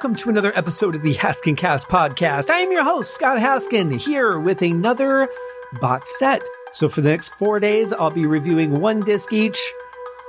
welcome to another episode of the Haskincast podcast. I am your host, Scott Haskin, here with another box set. So for the next four days, I'll be reviewing one disc each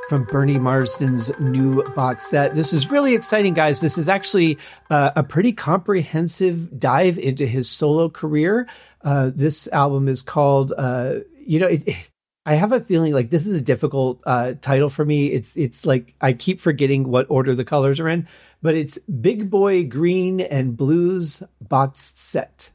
from Bernie Marsden's new box set. This is really exciting, guys. This is actually uh, a pretty comprehensive dive into his solo career. Uh, this album is called, uh, you know, it, I have a feeling like this is a difficult uh, title for me. It's it's like I keep forgetting what order the colors are in, but it's Big Boy Green and Blues boxed set.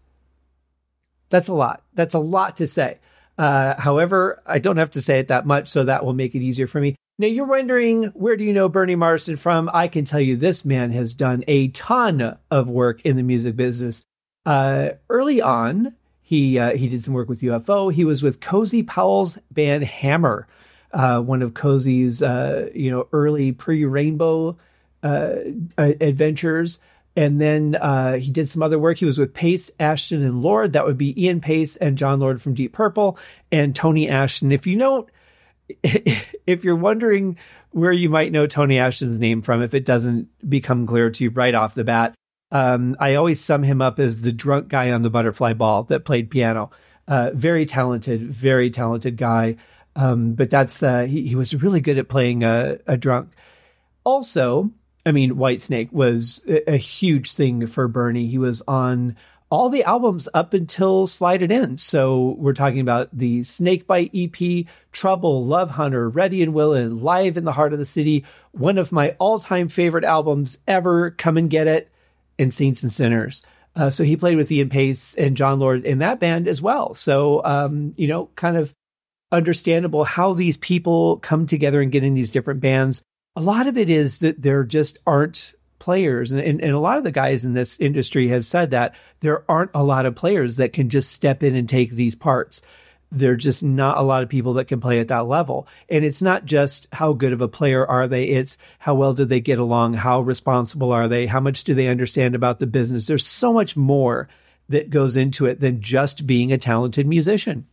That's a lot. That's a lot to say. Uh, however, I don't have to say it that much, so that will make it easier for me. Now you're wondering where do you know Bernie Marsden from? I can tell you this man has done a ton of work in the music business. Uh, early on, he uh, he did some work with UFO. He was with Cozy Powell's band Hammer, uh, one of Cozy's uh, you know early pre Rainbow adventures. And then uh, he did some other work. He was with Paice, Ashton, and Lord. That would be Ian Paice and Jon Lord from Deep Purple, and Tony Ashton. If you know, if you're wondering where you might know Tony Ashton's name from, if it doesn't become clear to you right off the bat, um, I always sum him up as the drunk guy on the butterfly ball that played piano. Uh, very talented, very talented guy. Um, but that's uh, he, he, was really good at playing a, a, drunk. Also, I mean, Whitesnake was a, a, huge thing for Bernie. He was on all the albums up until Slide It In. So we're talking about the Snakebite EP, Trouble, Love Hunter, Ready and Willing, Live in the Heart of the City, one of my all time favorite albums ever. Come and get it and Saints and Sinners. Uh, so he played with Ian Paice and Jon Lord in that band as well. So, um, you know, kind of understandable how these people come together and get in these different bands. A lot of it is that there just aren't players. And, and, and, a lot of the guys in this industry have said that there aren't a lot of players that can just step in and take these parts there are just not a lot of people that can play at that level. And it's not just how good of a player are they, it's how well do they get along, how responsible are they, how much do they understand about the business. There's so much more that goes into it than just being a talented musician.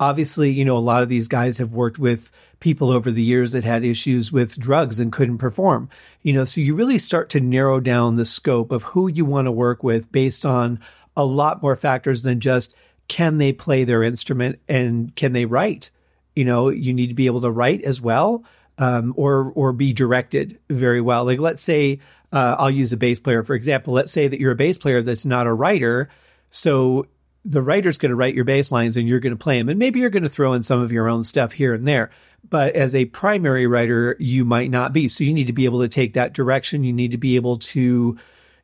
Obviously, you know, a lot of these guys have worked with people over the years that had issues with drugs and couldn't perform. You know, so you really start to narrow down the scope of who you want to work with based on a lot more factors than just can they play their instrument and can they write? You know, you need to be able to write as well, um, or or be directed very well. Like let's say uh, I'll use a bass player for example. Let's say that you're a bass player that's not a writer, so the writer's going to write your bass lines and you're going to play them, and maybe you're going to throw in some of your own stuff here and there. But as a primary writer, you might not be. So you need to be able to take that direction. You need to be able to,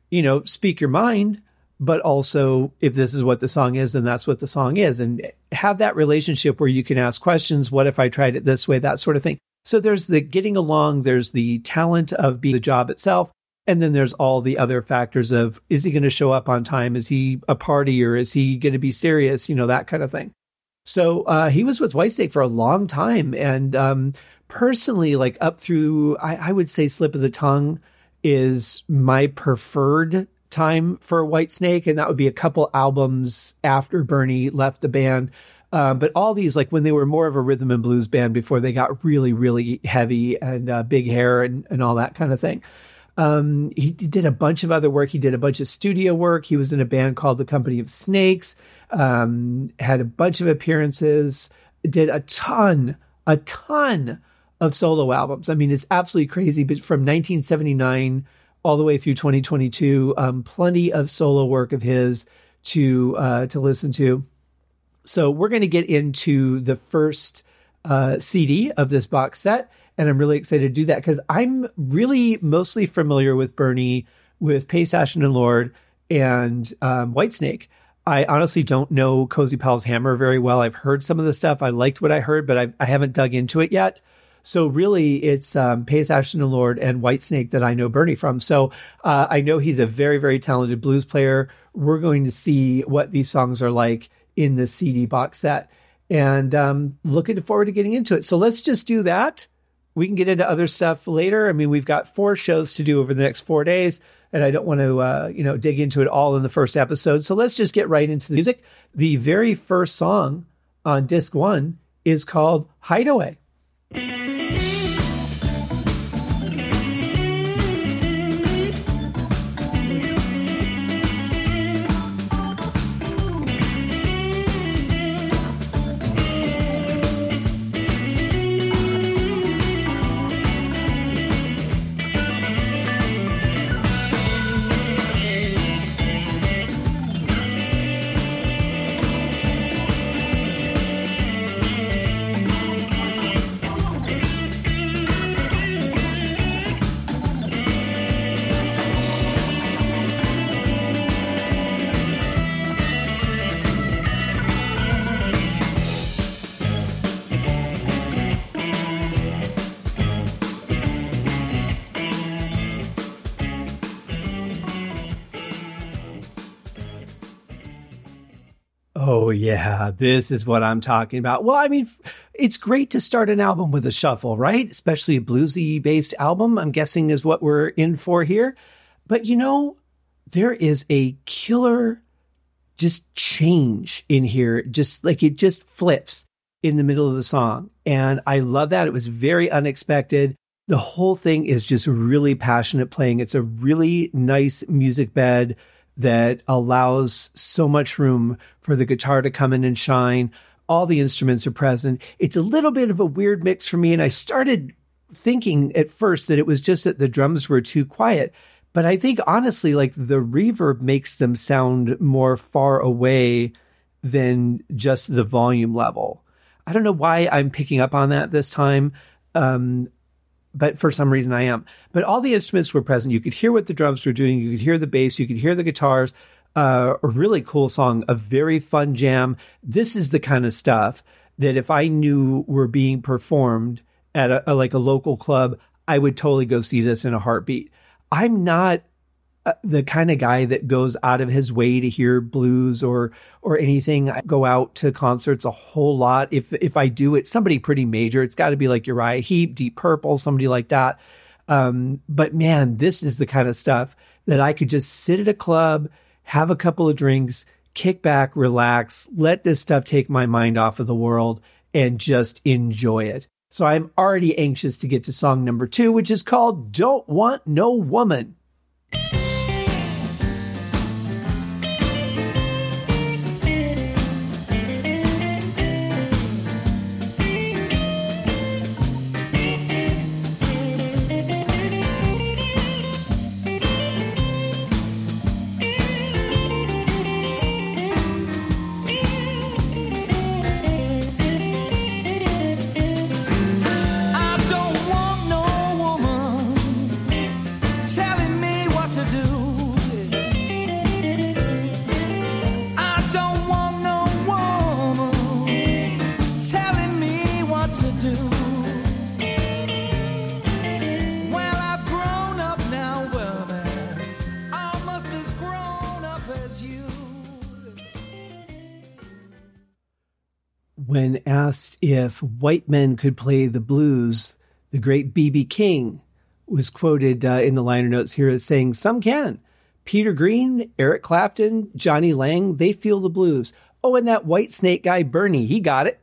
you know, speak your mind but also if this is what the song is, then that's what the song is. And have that relationship where you can ask questions. What if I tried it this way? That sort of thing. So there's the getting along, there's the talent of being the job itself. And then there's all the other factors of is he going to show up on time? Is he a party or is he going to be serious? You know, that kind of thing. So uh, he was with Whitesnake for a long time. And um, personally, like up through, I, I would say Slip of the Tongue is my preferred time for Whitesnake, and that would be a couple albums after Bernie left the band. Um, but all these, like when they were more of a rhythm and blues band before they got really, really heavy and uh, big hair and, and all that kind of thing. Um, he did a bunch of other work. He did a bunch of studio work. He was in a band called The Company of Snakes, um, had a bunch of appearances, did a ton, a ton of solo albums. I mean, it's absolutely crazy. But from 1979 all the way through 2022. Um, plenty of solo work of his to uh, to listen to. So we're going to get into the first uh, CD of this box set, and I'm really excited to do that because I'm really mostly familiar with Bernie, with Paice Ashton and Lord, and um, Whitesnake. I honestly don't know Cozy Powell's Hammer very well. I've heard some of the stuff. I liked what I heard, but I, I haven't dug into it yet. So really, it's um, Paice Ashton and Lord and Whitesnake that I know Bernie from. So uh, I know he's a very, very talented blues player. We're going to see what these songs are like in the CD box set, and um, looking forward to getting into it. So let's just do that. We can get into other stuff later. I mean, we've got four shows to do over the next four days, and I don't want to, uh, you know, dig into it all in the first episode. So let's just get right into the music. The very first song on disc one is called Hideaway. Oh, yeah, this is what I'm talking about. Well, I mean, it's great to start an album with a shuffle, right? Especially a bluesy based album, I'm guessing is what we're in for here. But you know, there is a killer just change in here, just like it just flips in the middle of the song. And I love that. It was very unexpected. The whole thing is just really passionate playing. It's a really nice music bed that allows so much room for the guitar to come in and shine. All the instruments are present. It's a little bit of a weird mix for me. And I started thinking at first that it was just that the drums were too quiet. But I think honestly, like the reverb makes them sound more far away than just the volume level. I don't know why I'm picking up on that this time. Um, but for some reason I am. But all the instruments were present. You could hear what the drums were doing. You could hear the bass. You could hear the guitars. Uh, a really cool song, a very fun jam. This is the kind of stuff that if I knew were being performed at a, a like a local club, I would totally go see this in a heartbeat. I'm not the kind of guy that goes out of his way to hear blues or or anything. I go out to concerts a whole lot. If if I do, it's somebody pretty major. It's got to be like Uriah Heep, Deep Purple, somebody like that. Um, but man, this is the kind of stuff that I could just sit at a club, have a couple of drinks, kick back, relax, let this stuff take my mind off of the world, and just enjoy it. So I'm already anxious to get to song number two, which is called Don't Want No Woman. Asked if white men could play the blues, the great B.B. King was quoted uh, in the liner notes here as saying, Some can. Peter Green, Eric Clapton, Jonny Lang, they feel the blues. Oh, and that white snake guy, Bernie, he got it.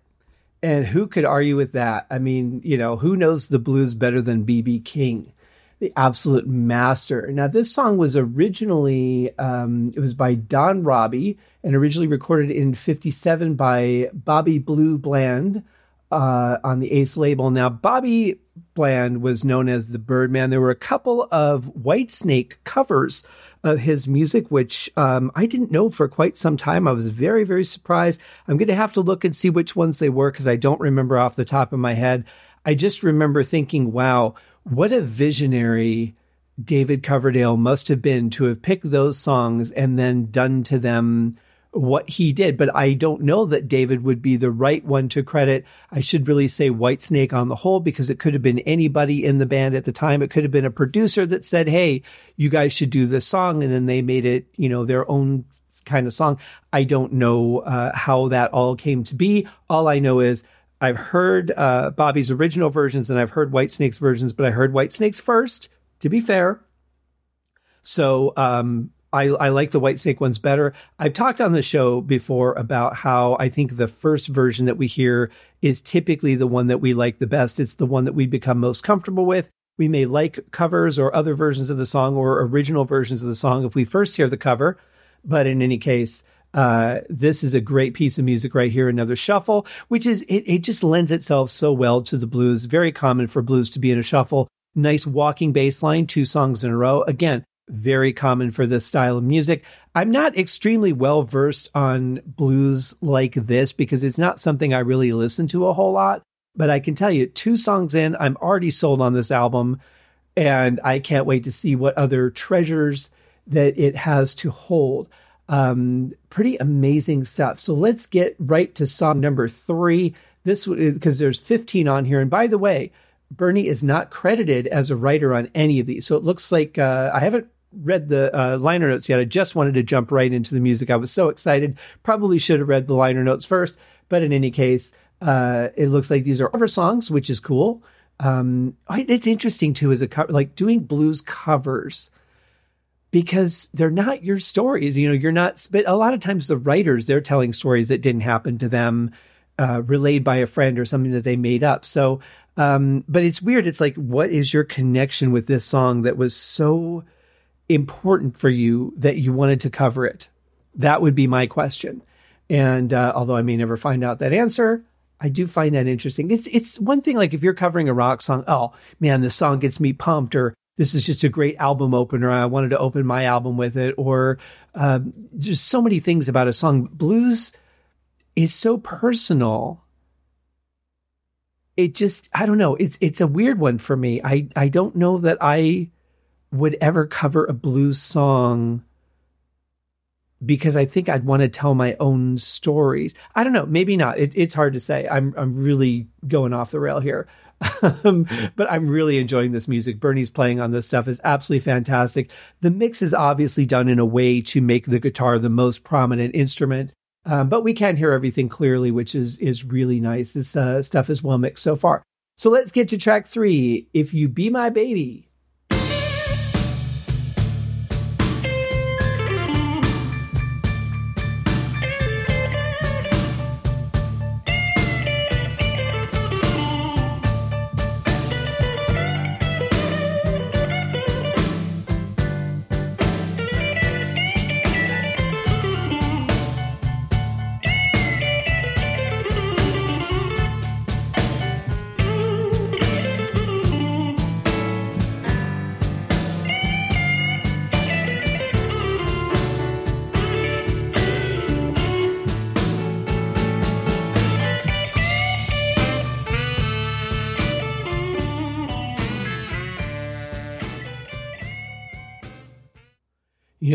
And who could argue with that? I mean, you know, who knows the blues better than B.B. King? The absolute master. Now, this song was originally um, it was by Don Robey and originally recorded in '57 by Bobby Blue Bland uh, on the Ace label. Now, Bobby Bland was known as the Birdman. There were a couple of Whitesnake covers of his music, which um, I didn't know for quite some time. I was very, very surprised. I'm going to have to look and see which ones they were because I don't remember off the top of my head. I just remember thinking, wow, what a visionary David Coverdale must have been to have picked those songs and then done to them what he did. But I don't know that David would be the right one to credit. I should really say Whitesnake on the whole, because it could have been anybody in the band at the time. It could have been a producer that said, Hey, you guys should do this song. And then they made it, you know, their own kind of song. I don't know uh, how that all came to be. All I know is I've heard uh, Bobby's original versions and I've heard Whitesnake's versions, but I heard Whitesnake's first, to be fair. So um, I, I, like the White Snake ones better. I've talked on the show before about how I think the first version that we hear is typically the one that we like the best. It's the one that we become most comfortable with. We may like covers or other versions of the song or original versions of the song if we first hear the cover. But in any case, uh, this is a great piece of music right here. Another shuffle, which is it, it just lends itself so well to the blues. Very common for blues to be in a shuffle. Nice walking bass line, two songs in a row. Again, very common for this style of music. I'm not extremely well versed on blues like this because it's not something I really listen to a whole lot. But I can tell you, two songs in, I'm already sold on this album, and I can't wait to see what other treasures that it has to hold. Um, pretty amazing stuff. So let's get right to song number three. This because there's 15 on here. And by the way, Bernie is not credited as a writer on any of these. So it looks like uh, I haven't read the uh, liner notes yet. I just wanted to jump right into the music. I was so excited. Probably should have read the liner notes first, but in any case, uh, it looks like these are cover songs, which is cool. Um, it's interesting too, as a cover, like doing blues covers because they're not your stories. You know, you're not, but a lot of times the writers, they're telling stories that didn't happen to them, uh, relayed by a friend or something that they made up. So, um, but it's weird. It's like, what is your connection with this song that was so important for you that you wanted to cover it? That would be my question. And uh, although I may never find out that answer, I do find that interesting. It's it's one thing like if you're covering a rock song, oh man, this song gets me pumped, or this is just a great album opener. I wanted to open my album with it, or um, just so many things about a song. Blues is so personal. It just I don't know. It's it's a weird one for me. I I don't know that I would ever cover a blues song because I think I'd want to tell my own stories. I don't know, maybe not. It, it's hard to say. I'm I'm really going off the rail here, um, but I'm really enjoying this music. Bernie's playing on this stuff is absolutely fantastic. The mix is obviously done in a way to make the guitar the most prominent instrument, um, but we can hear everything clearly, which is is really nice. This uh, stuff is well mixed so far. So let's get to track three. If you be my baby.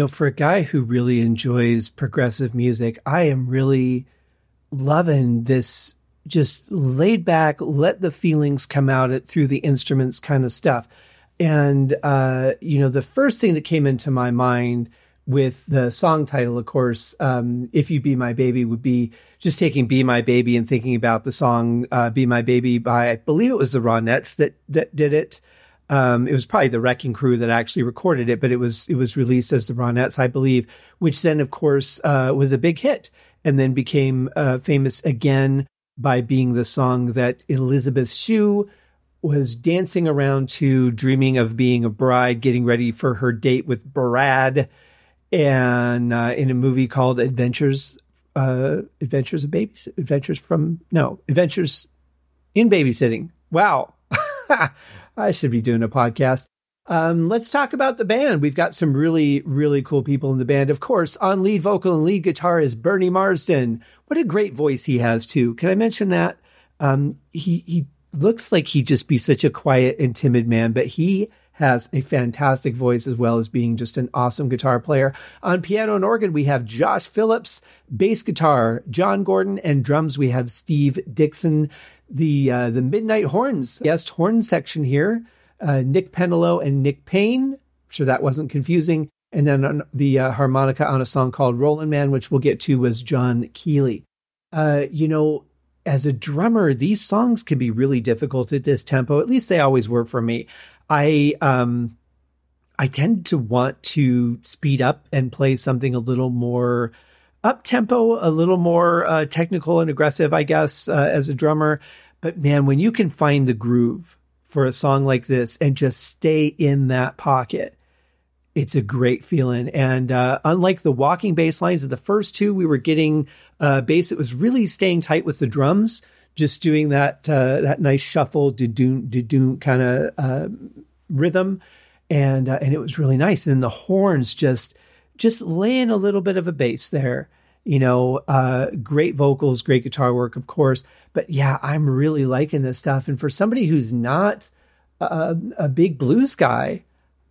Know, for a guy who really enjoys progressive music, I am really loving this just laid back, let the feelings come out it through the instruments kind of stuff. And uh, you know, the first thing that came into my mind with the song title, of course, um, "If You Be My Baby," would be just taking "Be My Baby" and thinking about the song uh, "Be My Baby" by I believe it was the Ronettes that that did it. Um, it was probably the Wrecking Crew that actually recorded it, but it was it was released as the Ronettes, I believe, which then, of course, uh, was a big hit and then became uh, famous again by being the song that Elizabeth Shue was dancing around to, dreaming of being a bride, getting ready for her date with Brad, and uh, in a movie called Adventures, uh, Adventures of Babies, Adventures from no Adventures in Babysitting. Wow. I should be doing a podcast. Um, let's talk about the band. We've got some really, really cool people in the band. Of course, on lead vocal and lead guitar is Bernie Marsden. What a great voice he has too. Can I mention that? Um, he he looks like he'd just be such a quiet and timid man, but he has a fantastic voice as well as being just an awesome guitar player. On piano and organ, we have Josh Phillips, bass guitar, John Gordon, and drums, we have Steve Dixon the uh, the Midnight Horns guest horn section here. Uh, Nick Pentelow and Nick Payne. Sure that wasn't confusing. And then the uh, harmonica on a song called Rollin' Man, which we'll get to, was John Keeley. Uh, you know, as a drummer, these songs can be really difficult at this tempo. At least they always were for me. I um, I tend to want to speed up and play something a little more up tempo, a little more uh, technical and aggressive, I guess, uh, as a drummer. But man, when you can find the groove for a song like this and just stay in that pocket, it's a great feeling. And uh, unlike the walking bass lines of the first two, we were getting uh, bass that was really staying tight with the drums, just doing that uh, that nice shuffle, do-doon, do-doon kind of uh, rhythm, and uh, and it was really nice. And the horns just just laying a little bit of a bass there. You know, uh, great vocals, great guitar work, of course. But yeah, I'm really liking this stuff. And for somebody who's not a, a big blues guy,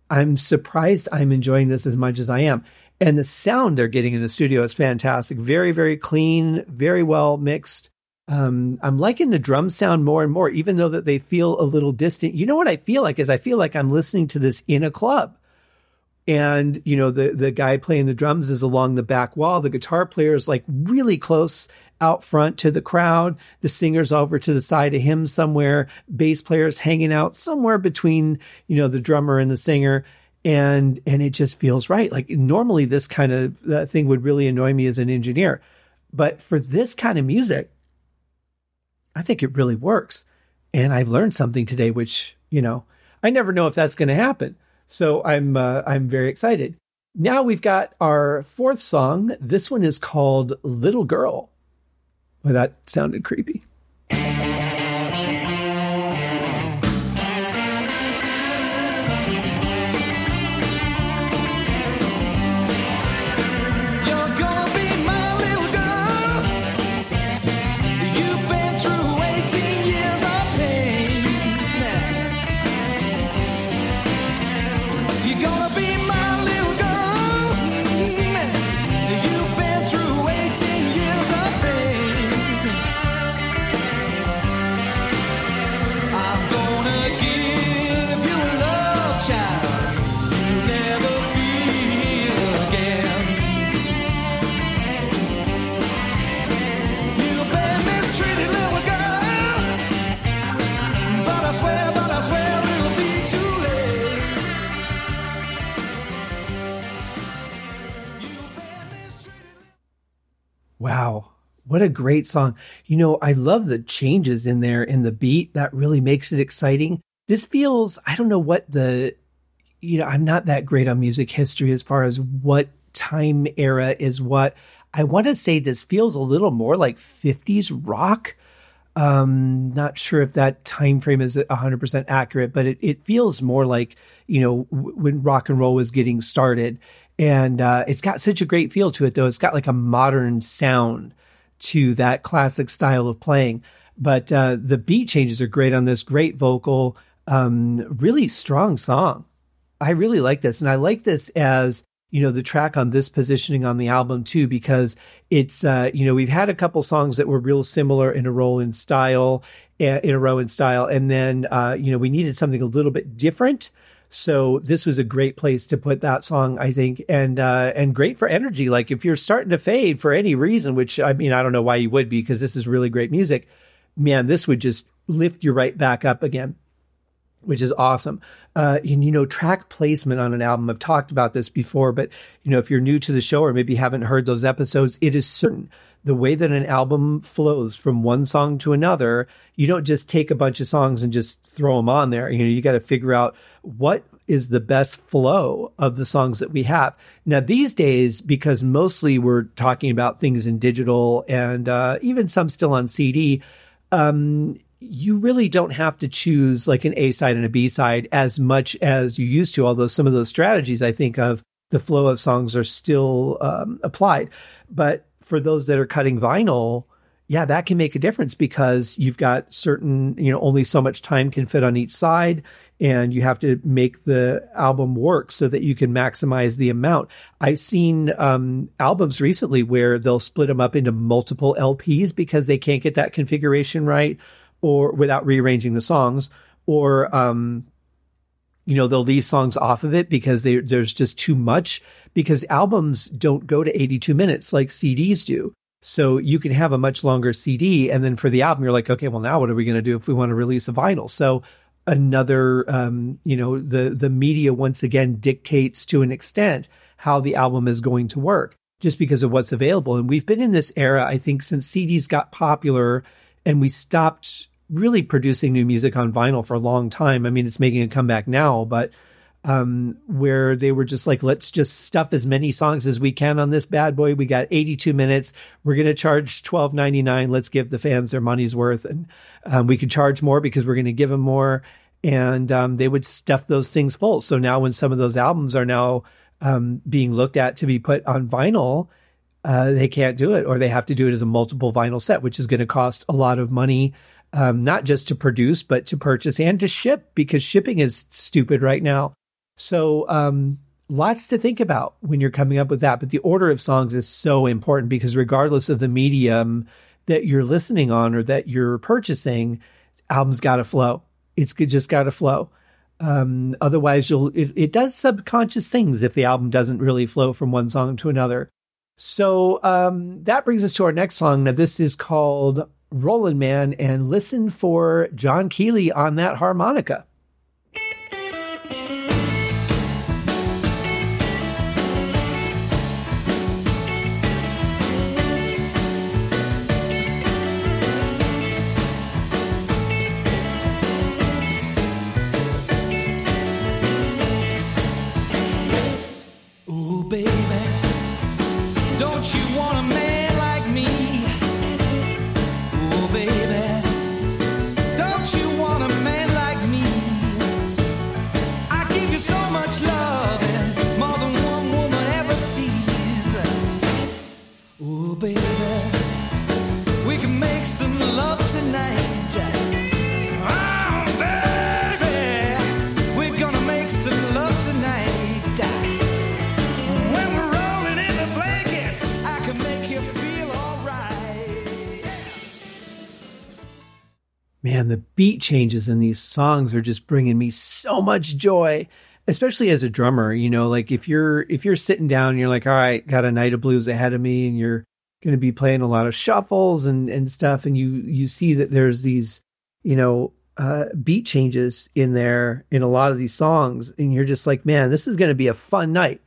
I'm surprised I'm enjoying this as much as I am. And the sound they're getting in the studio is fantastic. Very, very clean, very well mixed. Um, I'm liking the drum sound more and more, even though that they feel a little distant. You know what I feel like is I feel like I'm listening to this in a club and you know the the guy playing the drums is along the back wall. The guitar player is like really close out front to the crowd. The singer's over to the side of him somewhere. Bass player's hanging out somewhere between you know the drummer and the singer. And and it just feels right. Like normally this kind of uh, thing would really annoy me as an engineer. But for this kind of music i think it really works. And i've learned something today which you know i never know if that's going to happen so I'm uh, I'm very excited. Now we've got our fourth song. This one is called Little Girl. Well, that sounded creepy. What a great song. You know, I love the changes in there in the beat. That really makes it exciting. This feels, I don't know what the, you know, I'm not that great on music history as far as what time era is what. I want to say this feels a little more like 50s rock. Um, not sure if that time frame is 100% accurate, but it, it feels more like, you know, when rock and roll was getting started and uh, it's got such a great feel to it though it's got like a modern sound to that classic style of playing. But uh, the beat changes are great on this great vocal um, really strong song. I really like this and i like this as you know the track on this positioning on the album too because it's uh, you know we've had a couple songs that were real similar in a role in style in a row in style and then uh, you know we needed something a little bit different so this was a great place to put that song, I think, and uh, and great for energy. Like if you're starting to fade for any reason, which I mean I don't know why you would be because this is really great music. Man, this would just lift you right back up again, which is awesome. Uh, and you know, track placement on an album. I've talked about this before, but you know, if you're new to the show or maybe haven't heard those episodes, it is certain the way that an album flows from one song to another, you don't just take a bunch of songs and just throw them on there. You know, you got to figure out what is the best flow of the songs that we have. Now, these days, because mostly we're talking about things in digital and uh, even some still on CD, um, you really don't have to choose like an A side and a B side as much as you used to, although some of those strategies I think of the flow of songs are still um, applied. But for those that are cutting vinyl, yeah, that can make a difference because you've got certain, you know, only so much time can fit on each side and you have to make the album work so that you can maximize the amount. I've seen um, albums recently where they'll split them up into multiple LPs because they can't get that configuration right or without rearranging the songs or, um, you know, they'll leave songs off of it because they, there's just too much because albums don't go to 82 minutes like CDs do. So you can have a much longer CD. And then for the album, you're like, okay, well, now what are we going to do if we want to release a vinyl? So another, um, you know, the, the media once again dictates to an extent how the album is going to work just because of what's available. And we've been in this era, I think, since CDs got popular and we stopped really producing new music on vinyl for a long time. I mean, it's making a comeback now, but um, where they were just like, let's just stuff as many songs as we can on this bad boy. We got 82 minutes. We're going to charge 12.99. Let's give the fans their money's worth. And um, we could charge more because we're going to give them more. And um, they would stuff those things full. So now when some of those albums are now um, being looked at to be put on vinyl, uh, they can't do it or they have to do it as a multiple vinyl set, which is going to cost a lot of money um, not just to produce, but to purchase and to ship because shipping is stupid right now. So, um, lots to think about when you're coming up with that. But the order of songs is so important because regardless of the medium that you're listening on or that you're purchasing, albums got to flow. It's just got to flow. Um, otherwise, you'll it, it, does subconscious things if the album doesn't really flow from one song to another. So um, that brings us to our next song. Now, this is called Rollin' Man, and listen for John Keeley on that harmonica. Beat changes in these songs are just bringing me so much joy, especially as a drummer. You know, like if you're if you're sitting down you're like, all right, got a night of blues ahead of me, and you're going to be playing a lot of shuffles and and stuff, and you you see that there's these, you know, uh, beat changes in there in a lot of these songs, and you're just like, man, this is going to be a fun night,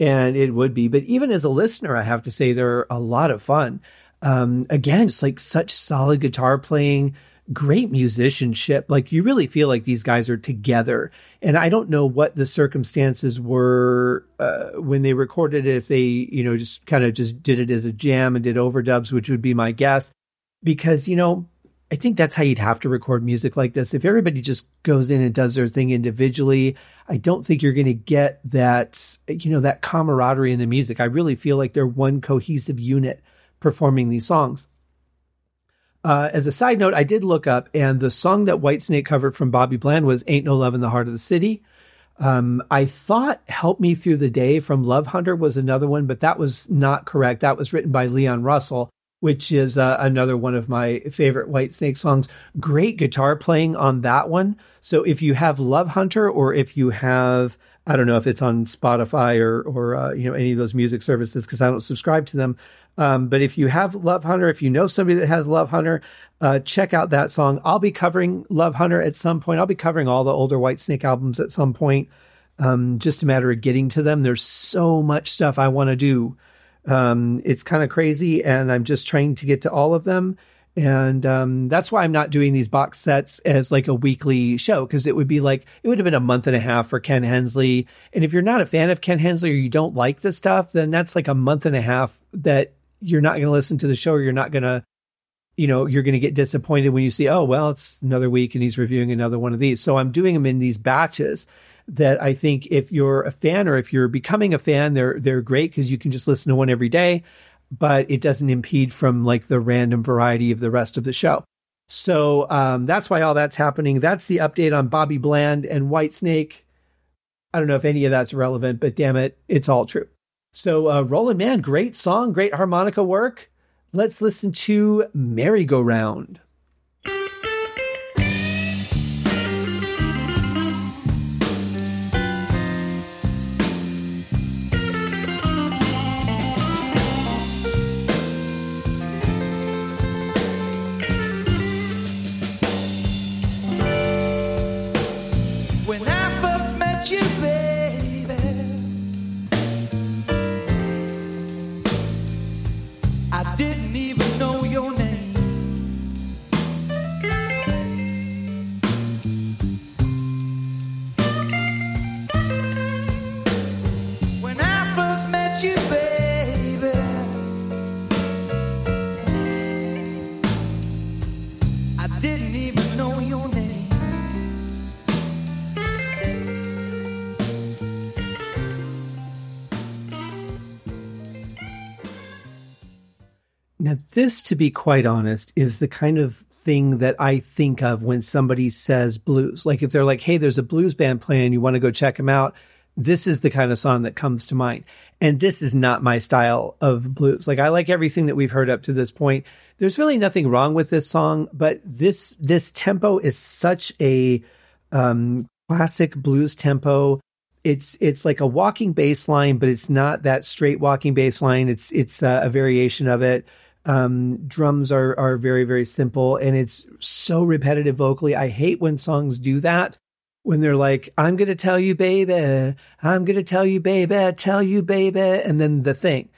and it would be. But even as a listener, I have to say they're a lot of fun. Um, again, it's like such solid guitar playing great musicianship. Like you really feel like these guys are together. And I don't know what the circumstances were uh, when they recorded it. If they, you know, just kind of just did it as a jam and did overdubs, which would be my guess, because you know. I think that's how you'd have to record music like this. If everybody just goes in and does their thing individually, I don't think you're going to get that, you know, that camaraderie in the music. I really feel like they're one cohesive unit performing these songs. Uh, as a side note, I did look up, and the song that Whitesnake covered from Bobby Bland was "Ain't No Love in the Heart of the City." Um, I thought "Help Me Through the Day" from Love Hunter was another one, but that was not correct. That was written by Leon Russell, which is uh, another one of my favorite Whitesnake songs. Great guitar playing on that one. So if you have Love Hunter, or if you have I don't know if it's on Spotify or or uh, you know any of those music services because I don't subscribe to them. Um, but if you have Love Hunter, if you know somebody that has Love Hunter, uh, check out that song. I'll be covering Love Hunter at some point. I'll be covering all the older Whitesnake albums at some point. Um, just a matter of getting to them. There's so much stuff I want to do. Um, it's kind of crazy, and I'm just trying to get to all of them. And um, that's why I'm not doing these box sets as like a weekly show because it would be like it would have been a month and a half for Ken Hensley. And if you're not a fan of Ken Hensley or you don't like the stuff, then that's like a month and a half that you're not going to listen to the show or you're not going to you know you're going to get disappointed when you see oh well it's another week and he's reviewing another one of these. So i'm doing them in these batches that i think if you're a fan or if you're becoming a fan they're they're great because you can just listen to one every day but it doesn't impede from like the random variety of the rest of the show. So um, that's why all that's happening. That's the update on bobby bland and whitesnake. I don't know if any of that's relevant but damn it it's all true so, uh, Rollin' Man, great song, great harmonica work. Let's listen to Merry Go Round. This, to be quite honest, is the kind of thing that I think of when somebody says blues. Like if they're like, hey, there's a blues band playing, you want to go check them out. This is the kind of song that comes to mind. And this is not my style of blues. Like I like everything that we've heard up to this point. There's really nothing wrong with this song, but this, this tempo is such a, um, classic blues tempo. It's it's like a walking bass line, but it's not that straight walking bass line. It's it's a, a variation of it. Um, drums are are very very simple, and it's so repetitive vocally. I hate when songs do that. When they're like, "I'm gonna tell you, baby, I'm gonna tell you, baby, tell you, baby," and then the thing,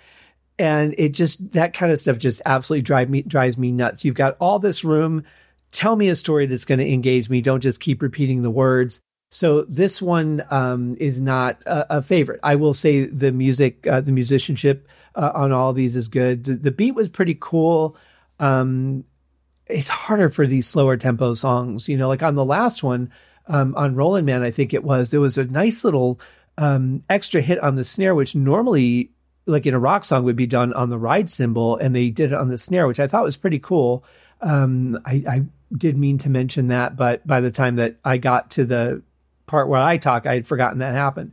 and it just that kind of stuff just absolutely drive me drives me nuts. You've got all this room. Tell me a story that's going to engage me. Don't just keep repeating the words. So this one um, is not a, a, favorite. I will say the music, uh, the musicianship uh, on all these is good. The, the beat was pretty cool. Um, it's harder for these slower tempo songs, you know. Like on the last one, um, on Rolling Man, I think it was. There was a nice little um, extra hit on the snare, which normally, like in a rock song, would be done on the ride cymbal, and they did it on the snare, which I thought was pretty cool. Um, I, I did mean to mention that, but by the time that I got to the part where I talk, I had forgotten that happened.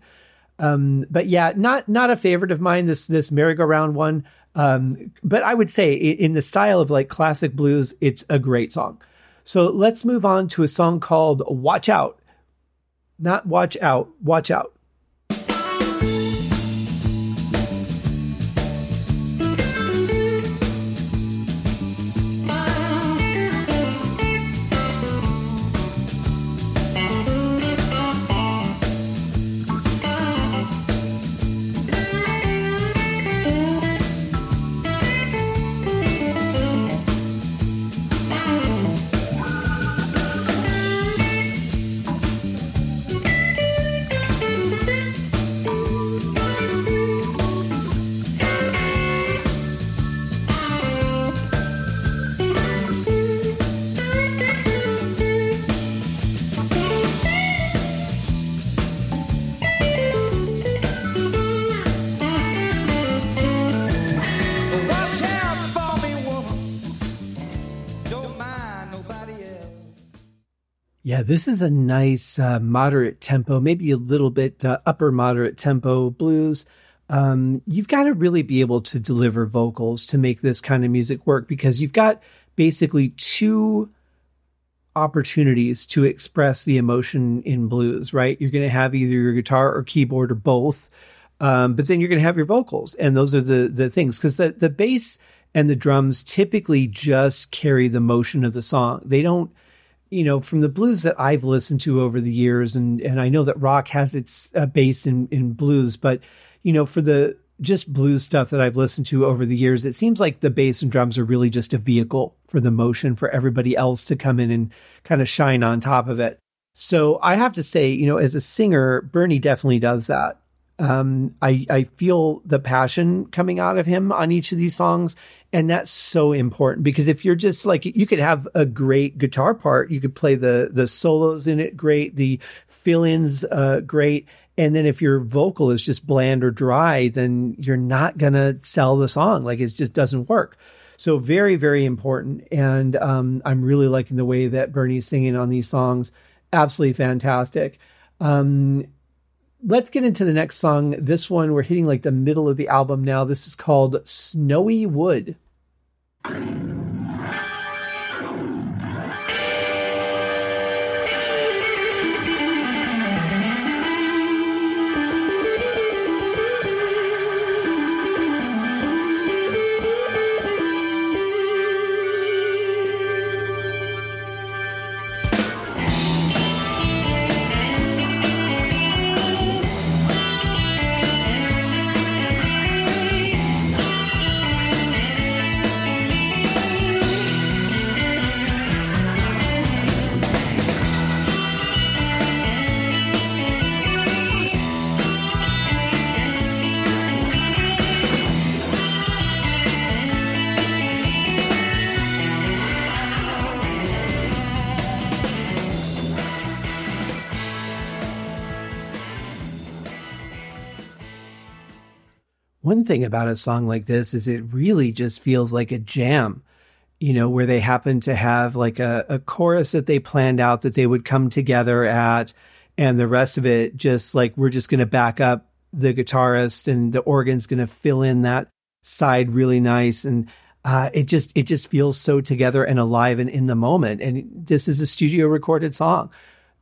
Um, but yeah, not not a favorite of mine. This this merry-go-round one. Um, but I would say in the style of like classic blues, it's a great song. So let's move on to a song called "Watch Out." Not watch out, watch out. Yeah, this is a nice uh, moderate tempo, maybe a little bit uh, upper moderate tempo blues. Um, you've got to really be able to deliver vocals to make this kind of music work because you've got basically two opportunities to express the emotion in blues, right? You're going to have either your guitar or keyboard or both, um, but then you're going to have your vocals, and those are the the things because the the bass and the drums typically just carry the motion of the song. They don't you know, from the blues that I've listened to over the years, and and I know that rock has its uh, base in in blues, but you know, for the just blues stuff that I've listened to over the years, it seems like the bass and drums are really just a vehicle for the motion for everybody else to come in and kind of shine on top of it. So I have to say, you know, as a singer, Bernie definitely does that. Um, I, I feel the passion coming out of him on each of these songs. And that's so important because if you're just like, you could have a great guitar part, you could play the, the solos in it great, the fill ins, uh, great. And then if your vocal is just bland or dry, then you're not going to sell the song. Like it just doesn't work. So very, very important. And, um, I'm really liking the way that Bernie's singing on these songs. Absolutely fantastic. Um, let's get into the next song. This one, we're hitting like the middle of the album now. This is called Snowy Wood. One thing about a song like this is it really just feels like a jam, you know, where they happen to have like a, a chorus that they planned out that they would come together at, and the rest of it just like we're just going to back up the guitarist and the organ's going to fill in that side really nice. And uh, it just it just feels so together and alive and in the moment. And this is a studio recorded song.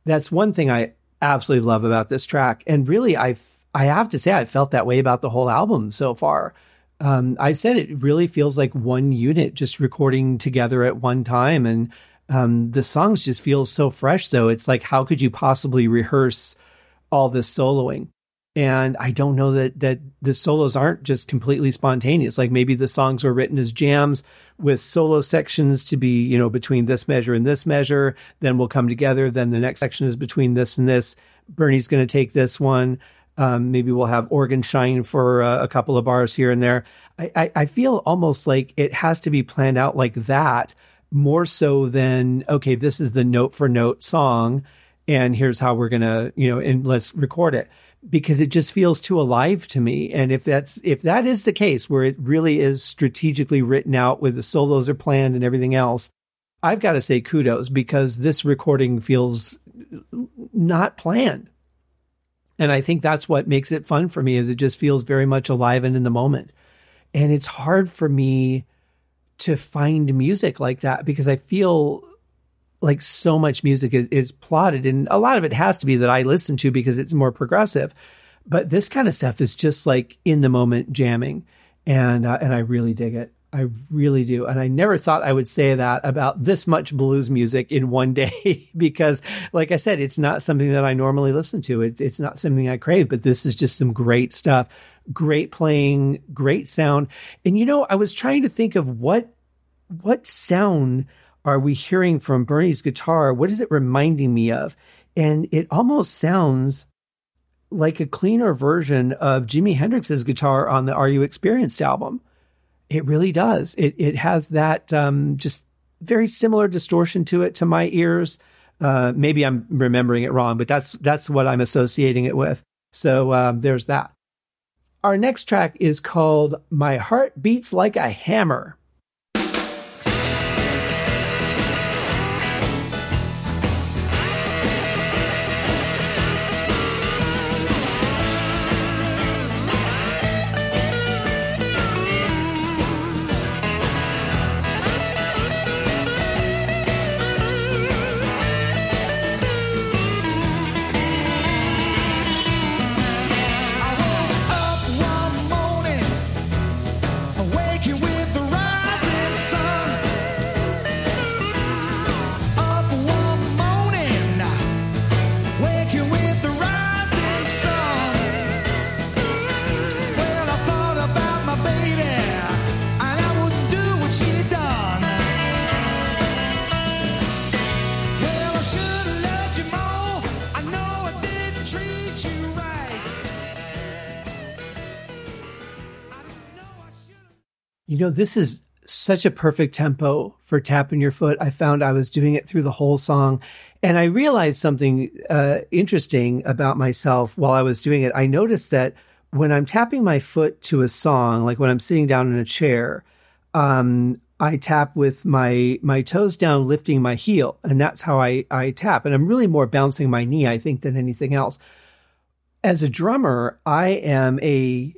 That's one thing i absolutely love about this track. And really, I I have to say, I felt that way about the whole album so far. Um, I said it really feels like one unit just recording together at one time, and um, the songs just feel so fresh. Though it's like, how could you possibly rehearse all this soloing? And I don't know that that the solos aren't just completely spontaneous. Like maybe the songs were written as jams with solo sections to be, you know, between this measure and this measure. Then we'll come together. Then the next section is between this and this. Bernie's going to take this one. Um, maybe we'll have organ shine for uh, a couple of bars here and there. I, I, I feel almost like it has to be planned out like that more so than okay, this is the note for note song, and here's how we're gonna, you know, and let's record it because it just feels too alive to me. And if that's if that is the case where it really is strategically written out with the solos are planned and everything else, I've got to say kudos because this recording feels not planned. And I think that's what makes it fun for me is it just feels very much alive and in the moment. And it's hard for me to find music like that because I feel like so much music is, is plotted and a lot of it has to be that I listen to because it's more progressive. But this kind of stuff is just like in the moment jamming and uh, and I really dig it. I really do. And I never thought I would say that about this much blues music in one day because like I said it's not something that I normally listen to. It's it's not something I crave, but this is just some great stuff. Great playing, great sound. And you know, I was trying to think of what what sound are we hearing from Bernie's guitar? What is it reminding me of? And it almost sounds like a cleaner version of Jimi Hendrix's guitar on the Are You Experienced album. It really does. It it has that um, just very similar distortion to it to my ears. Uh, maybe I'm remembering it wrong, but that's that's what I'm associating it with. So um, there's that. Our next track is called "My Heart Beats Like a Hammer." Know, this is such a perfect tempo for tapping your foot. I found I was doing it through the whole song. And I realized something uh, interesting about myself while I was doing it. I noticed that when I'm tapping my foot to a song, like when I'm sitting down in a chair, um, I tap with my my toes down, lifting my heel, and that's how I I tap. And I'm really more bouncing my knee, I think, than anything else. As a drummer, I am a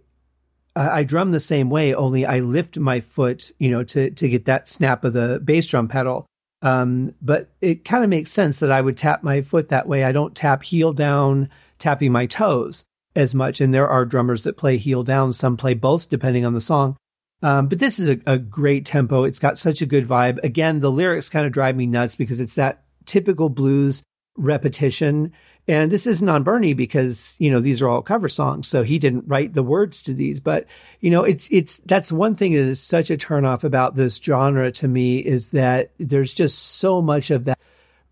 I drum the same way, only I lift my foot, you know, to to get that snap of the bass drum pedal. Um, but it kind of makes sense that I would tap my foot that way. I don't tap heel down, tapping my toes as much. And there are drummers that play heel down. Some play both, depending on the song. Um, but this is a, a great tempo. It's got such a good vibe. Again, the lyrics kind of drive me nuts because it's that typical blues repetition. And this isn't on Bernie because, you know, these are all cover songs. So he didn't write the words to these. But, you know, it's, it's, that's one thing that is such a turnoff about this genre to me is that there's just so much of that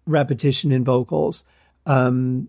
repetition in vocals. Um,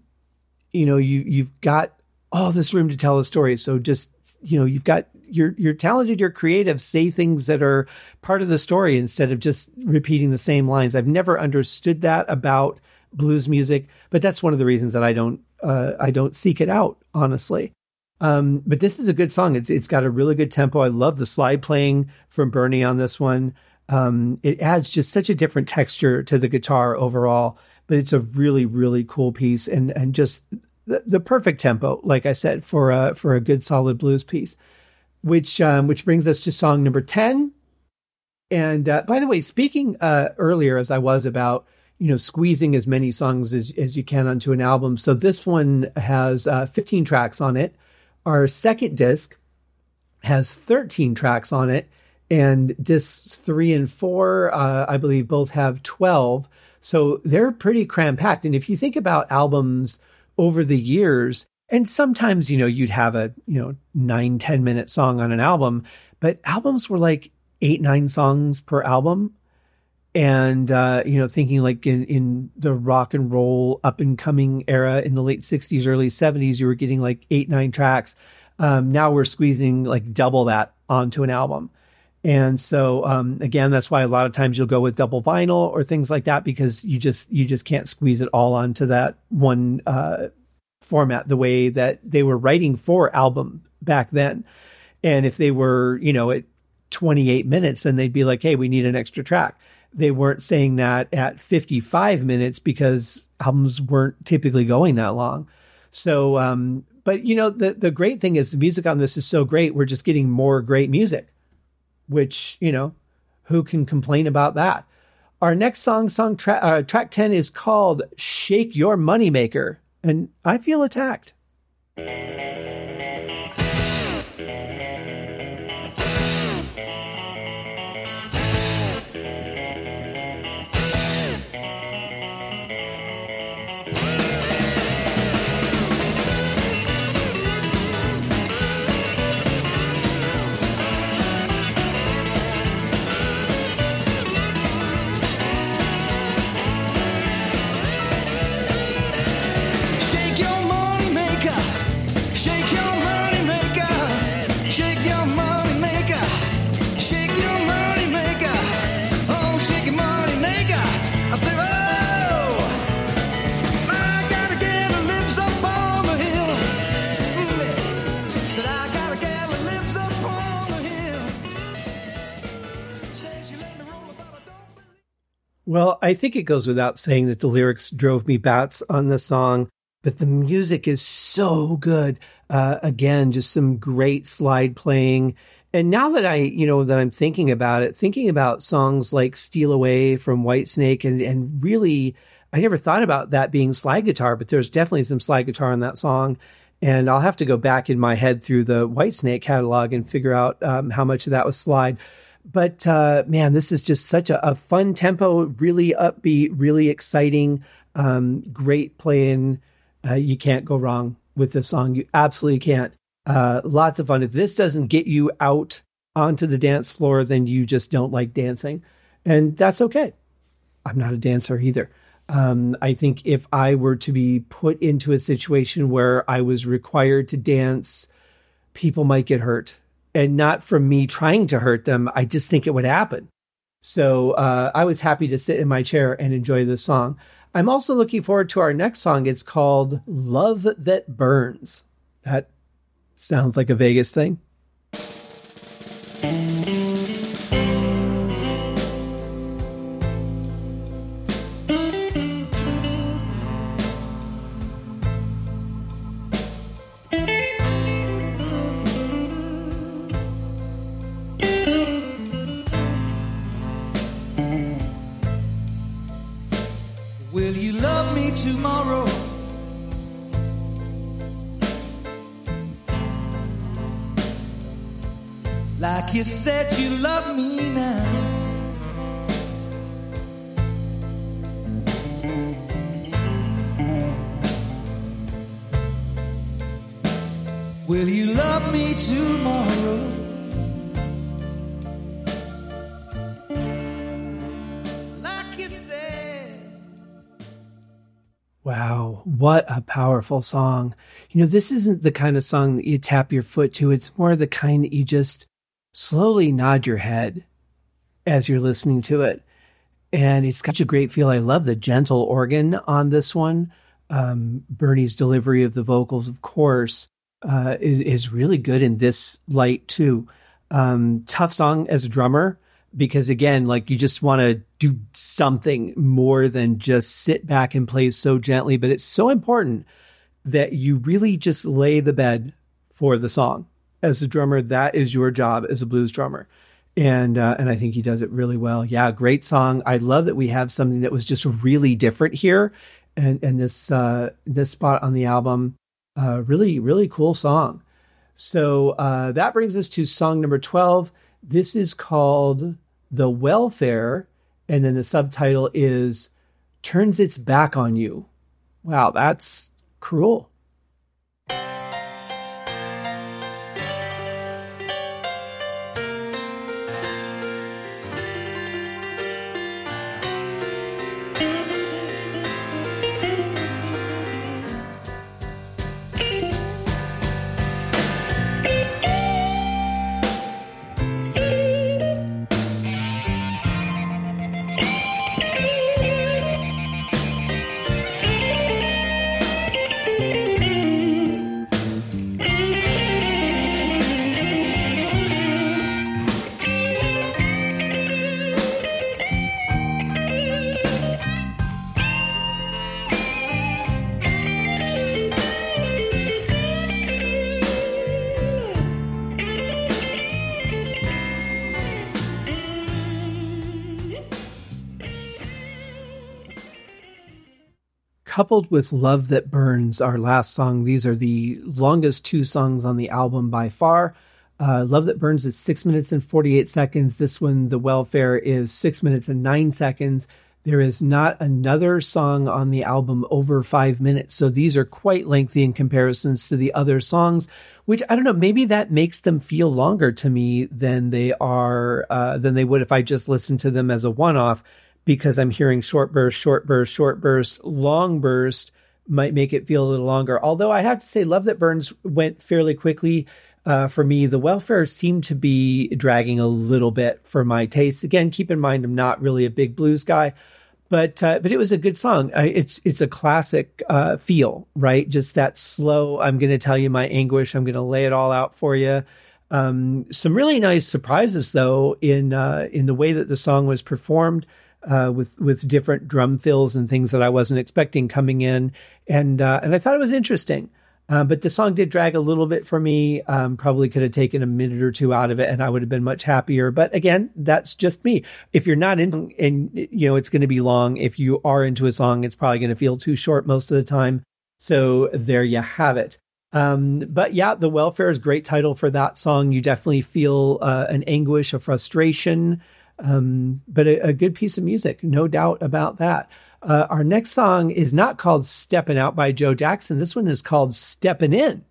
you know, you, you've got all this room to tell a story. So just, you know, you've got, you're, you're talented, you're creative, say things that are part of the story instead of just repeating the same lines. I've never understood that about, blues music, but that's one of the reasons that I don't uh, I don't seek it out honestly. Um, but this is a good song. It's it's got a really good tempo. I love the slide playing from Bernie on this one. Um, it adds just such a different texture to the guitar overall. But it's a really really cool piece and and just the, the perfect tempo, like I said, for a for a good solid blues piece. Which um, which brings us to song number ten. And uh, by the way, speaking uh, earlier as I was about you know, squeezing as many songs as, as you can onto an album. So this one has uh, 15 tracks on it. Our second disc has 13 tracks on it. And discs three and four, uh, I believe, both have 12. So they're pretty cram packed. And if you think about albums over the years, and sometimes, you know, you'd have a, you know, nine ten minute song on an album, but albums were like eight, nine songs per album. And, uh, you know, thinking like in, in the rock and roll up and coming era in the late 60s, early 70s, you were getting like eight, nine tracks. Um, now we're squeezing like double that onto an album. And so, um, again, that's why a lot of times you'll go with double vinyl or things like that because you just you just can't squeeze it all onto that one uh, format the way that they were writing for album back then. And if they were, you know, at 28 minutes, then they'd be like, "Hey, we need an extra track." They weren't saying that at 55 minutes because albums weren't typically going that long. So, um, but you know, the the great thing is the music on this is so great. We're just getting more great music which, you know, who can complain about that? Our next song, song tra- uh, track 10 is called Shake Your Moneymaker. And I feel attacked. Well, I think it goes without saying that the lyrics drove me bats on the song, but the music is so good. Uh, again, just some great slide playing. And now that I, you know, that I'm thinking about it, thinking about songs like Steal Away from Whitesnake and, and really, I never thought about that being slide guitar, but there's definitely some slide guitar in that song. And I'll have to go back in my head through the Whitesnake catalog and figure out um, how much of that was slide but uh, man, this is just such a, a, fun tempo, really upbeat, really exciting, um, great playing. Uh, you can't go wrong with this song. You absolutely can't. Uh, lots of fun. If this doesn't get you out onto the dance floor, then you just don't like dancing. And that's okay. I'm not a dancer either. Um, I think if I were to be put into a situation where I was required to dance, people might get hurt and not from me trying to hurt them. I just think it would happen. So uh, I was happy to sit in my chair and enjoy this song. I'm also looking forward to our next song. It's called Love That Burns. That sounds like a Vegas thing. You said you love me now. Will you love me tomorrow? Like you said. Wow, what a powerful song. You know, this isn't the kind of song that you tap your foot to. It's more the kind that you just slowly nod your head as you're listening to it. And it's such a great feel. I love the gentle organ on this one. Um, Bernie's delivery of the vocals, of course, uh, is, is really good in this light too. Um, tough song as a drummer because again, like you just want to do something more than just sit back and play so gently. But it's so important that you really just lay the bed for the song as a drummer, that is your job as a blues drummer. and uh, and I think he does it really well. Yeah, great song. I love that we have something that was just really different here, and and this uh, this spot on the album, uh, really really cool song. So uh, that brings us to song number twelve. This is called "The Welfare," and then the subtitle is "Turns Its Back on You." Wow, that's cruel. Coupled with Love That Burns, our last song. These are the longest two songs on the album by far. Uh, Love That Burns is six minutes and 48 seconds. This one, The Welfare, is six minutes and nine seconds. There is not another song on the album over five minutes. So these are quite lengthy in comparisons to the other songs, which I don't know, maybe that makes them feel longer to me than they are, uh, than they would if I just listened to them as a one off because I'm hearing short burst, short burst, short burst, long burst might make it feel a little longer. Although I have to say, Love That Burns went fairly quickly uh, for me. The Welfare seemed to be dragging a little bit for my taste. Again, keep in mind I'm not really a big blues guy, but uh, but it was a good song. It's it's a classic uh, feel, right? Just that slow. I'm going to tell you my anguish. I'm going to lay it all out for you. Um, some really nice surprises though in uh, in the way that the song was performed uh, with with different drum fills and things that I wasn't expecting coming in, and uh, and I thought it was interesting. Uh, but the song did drag a little bit for me. Um, probably could have taken a minute or two out of it, and I would have been much happier. But again, that's just me. If you're not in, and you know it's going to be long. If you are into a song, it's probably going to feel too short most of the time. So there you have it. Um, but yeah, the welfare is great title for that song. You definitely feel uh, an anguish, a frustration. Um, but a, a, good piece of music, no doubt about that. Uh, our next song is not called Steppin' Out by Joe Jackson. This one is called Steppin' In.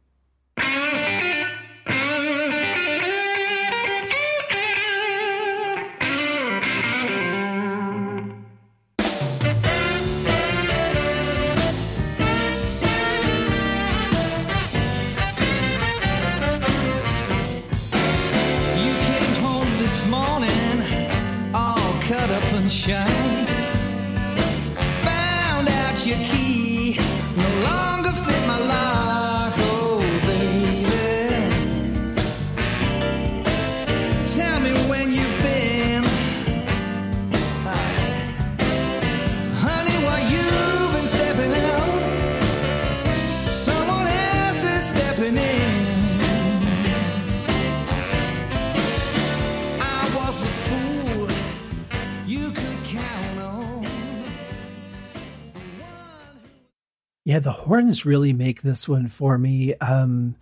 Yeah, the horns really make this one for me. Um,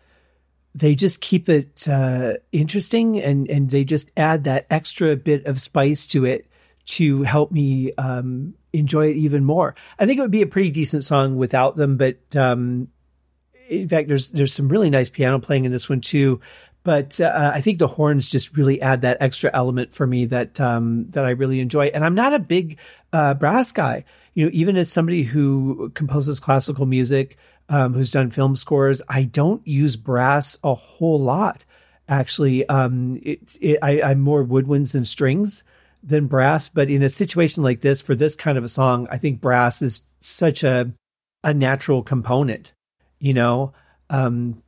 they just keep it uh, interesting, and and they just add that extra bit of spice to it to help me um, enjoy it even more. I think it would be a pretty decent song without them, but um, in fact, there's there's some really nice piano playing in this one too. But uh, I think the horns just really add that extra element for me that um, that I really enjoy. And I'm not a big uh, brass guy you know, even as somebody who composes classical music, um, who's done film scores, I don't use brass a whole lot. Actually, um, it, it, I, I'm more woodwinds and strings than brass. But in a situation like this, for this kind of a song, I think brass is such a a natural component. You know, um,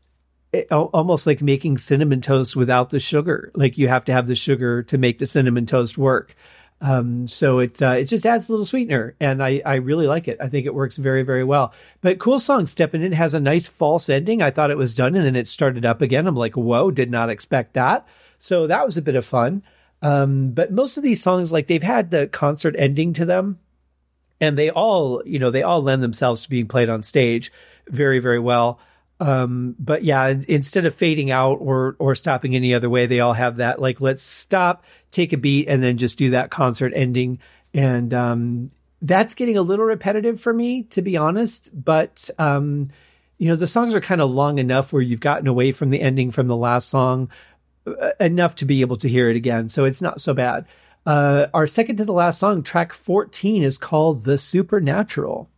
almost like making cinnamon toast without the sugar. Like you have to have the sugar to make the cinnamon toast work. Um, so it uh, it just adds a little sweetener, and I I really like it. I think it works very very well. But cool song, stepping in has a nice false ending. I thought it was done, and then it started up again. I'm like, whoa, did not expect that. So that was a bit of fun. Um, but most of these songs, like they've had the concert ending to them, and they all, you know, they all lend themselves to being played on stage very, very well. Um, but yeah, instead of fading out or or stopping any other way, they all have that like let's stop, take a beat, and then just do that concert ending. And um, that's getting a little repetitive for me, to be honest. But um, you know, the songs are kind of long enough where you've gotten away from the ending from the last song uh, enough to be able to hear it again. So it's not so bad. Uh, our second to the last song, track 14, is called The Supernatural.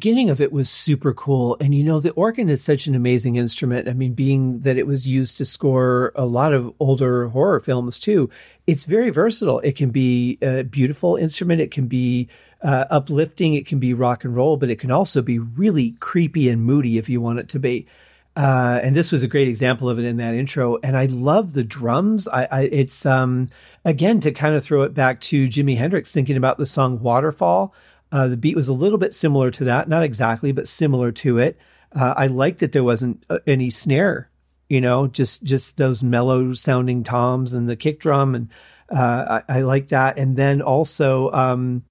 Beginning of it was super cool. And you know, the organ is such an amazing instrument. I mean, being that it was used to score a lot of older horror films too, it's very versatile. It can be a beautiful instrument, it can be uh, uplifting, it can be rock and roll, but it can also be really creepy and moody if you want it to be. Uh, and this was a great example of it in that intro. And I love the drums. I, I, it's um, again to kind of throw it back to Jimi Hendrix thinking about the song Waterfall. Uh, the beat was a little bit similar to that, not exactly, but similar to it. Uh, I liked that there wasn't uh, any snare, you know, just just those mellow sounding toms and the kick drum, and uh, I, I like that. And then also, um,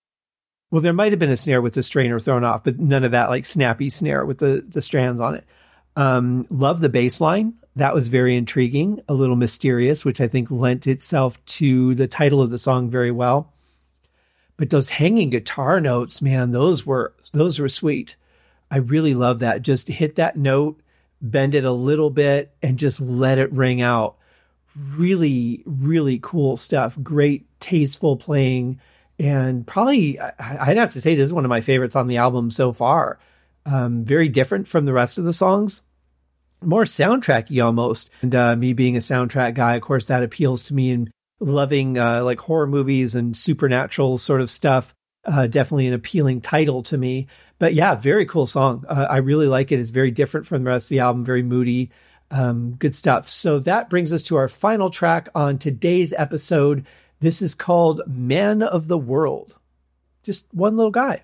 well, there might have been a snare with the strainer thrown off, but none of that like snappy snare with the the strands on it. Um, love the bass line. That was very intriguing, a little mysterious, which I think lent itself to the title of the song very well. But those hanging guitar notes, man, those were those were sweet. I really love that. Just hit that note, bend it a little bit, and just let it ring out. Really, really cool stuff. Great, tasteful playing, and probably I'd have to say this is one of my favorites on the album so far. Um, very different from the rest of the songs more soundtracky almost. And uh, me being a soundtrack guy, of course, that appeals to me and loving uh, like horror movies and supernatural sort of stuff. Uh, definitely an appealing title to me. But yeah, very cool song. Uh, I really like it. It's very different from the rest of the album, very moody. Um, good stuff. So that brings us to our final track on today's episode. This is called Man of the World. Just one little guy.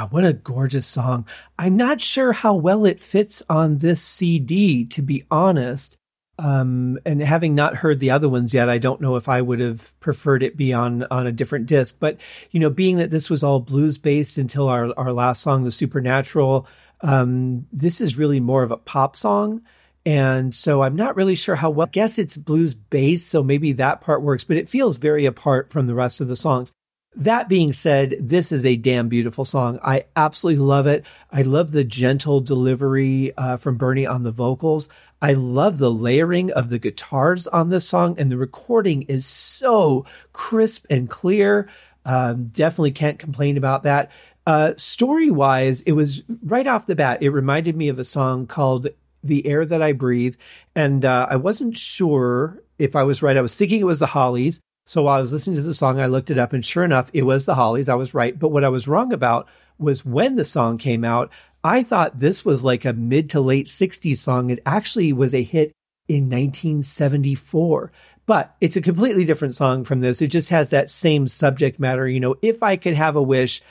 Wow, what a gorgeous song. I'm not sure how well it fits on this CD, to be honest. Um, and having not heard the other ones yet, I don't know if I would have preferred it be on on a different disc. But you know, being that this was all blues based until our our last song, "The Supernatural," um, this is really more of a pop song. And so I'm not really sure how well, I guess it's blues based, so maybe that part works, but it feels very apart from the rest of the songs. That being said, this is a damn beautiful song. I absolutely love it. I love the gentle delivery uh, from Bernie on the vocals. I love the layering of the guitars on this song, and the recording is so crisp and clear. Um, definitely can't complain about that. Uh, story wise, it was right off the bat, it reminded me of a song called The Air That I Breathe. And uh, I wasn't sure if I was right. I was thinking it was the Hollies. So while I was listening to the song, I looked it up, and sure enough, it was the Hollies. I was right. But what I was wrong about was when the song came out, I thought this was like a mid to late 60s song. It actually was a hit in 1974. But it's a completely different song from this. It just has that same subject matter. You know, if I could have a wish,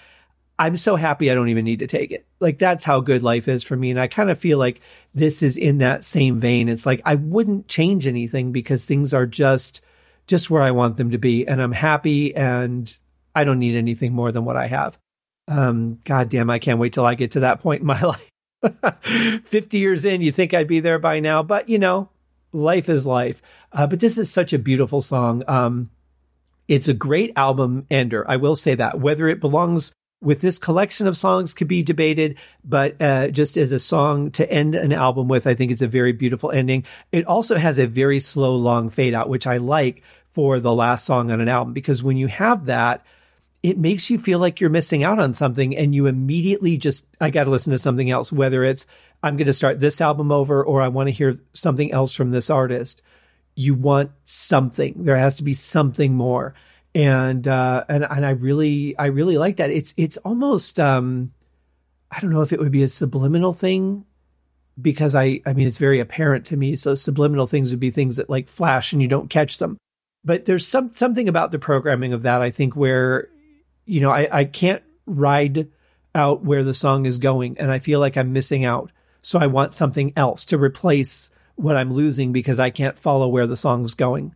I'm so happy I don't even need to take it. Like that's how good life is for me. And I kind of feel like this is in that same vein. It's like I wouldn't change anything because things are just just where I want them to be. And I'm happy and I don't need anything more than what I have. Um, God damn, I can't wait till I get to that point in my life. 50 years in, you think I'd be there by now, but you know, life is life. Uh, but this is such a beautiful song. Um, it's a great album ender. I will say that whether it belongs with this collection of songs could be debated, but uh, just as a song to end an album with, I think it's a very beautiful ending. It also has a very slow, long fade out, which I like for the last song on an album because when you have that, it makes you feel like you're missing out on something and you immediately just, I got to listen to something else, whether it's, I'm going to start this album over or I want to hear something else from this artist. You want something. There has to be something more. And, uh, and, and I really, I really like that. It's, it's almost, um, I don't know if it would be a subliminal thing because I, I mean, it's very apparent to me. So subliminal things would be things that like flash and you don't catch them. But there's some, something about the programming of that, I think, where you know, I, I can't ride out where the song is going and I feel like I'm missing out. So I want something else to replace what I'm losing because I can't follow where the song's going.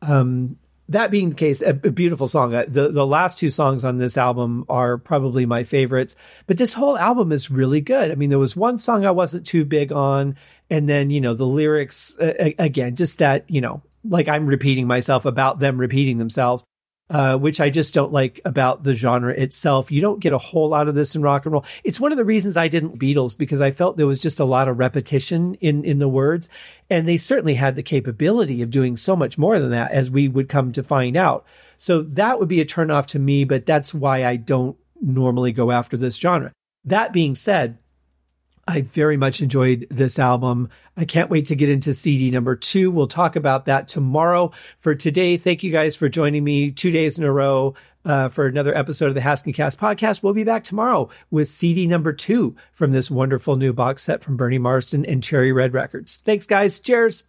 Um, that being the case, a, a beautiful song. The the last two songs on this album are probably my favorites, but this whole album is really good. I mean, there was one song I wasn't too big on, and then you know the lyrics uh, again, just that you know, like I'm repeating myself about them repeating themselves uh, which I just don't like about the genre itself. You don't get a whole lot of this in rock and roll. It's one of the reasons I didn't Beatles because I felt there was just a lot of repetition in in the words, and they certainly had the capability of doing so much more than that, as we would come to find out. So that would be a turnoff to me, but that's why I don't normally go after this genre. That being said, I very much enjoyed this album. I can't wait to get into CD number two. We'll talk about that tomorrow. For today, thank you guys for joining me two days in a row uh, for another episode of the Haskincast podcast. We'll be back tomorrow with CD number two from this wonderful new box set from Bernie Marsden and Cherry Red Records. Thanks, guys. Cheers.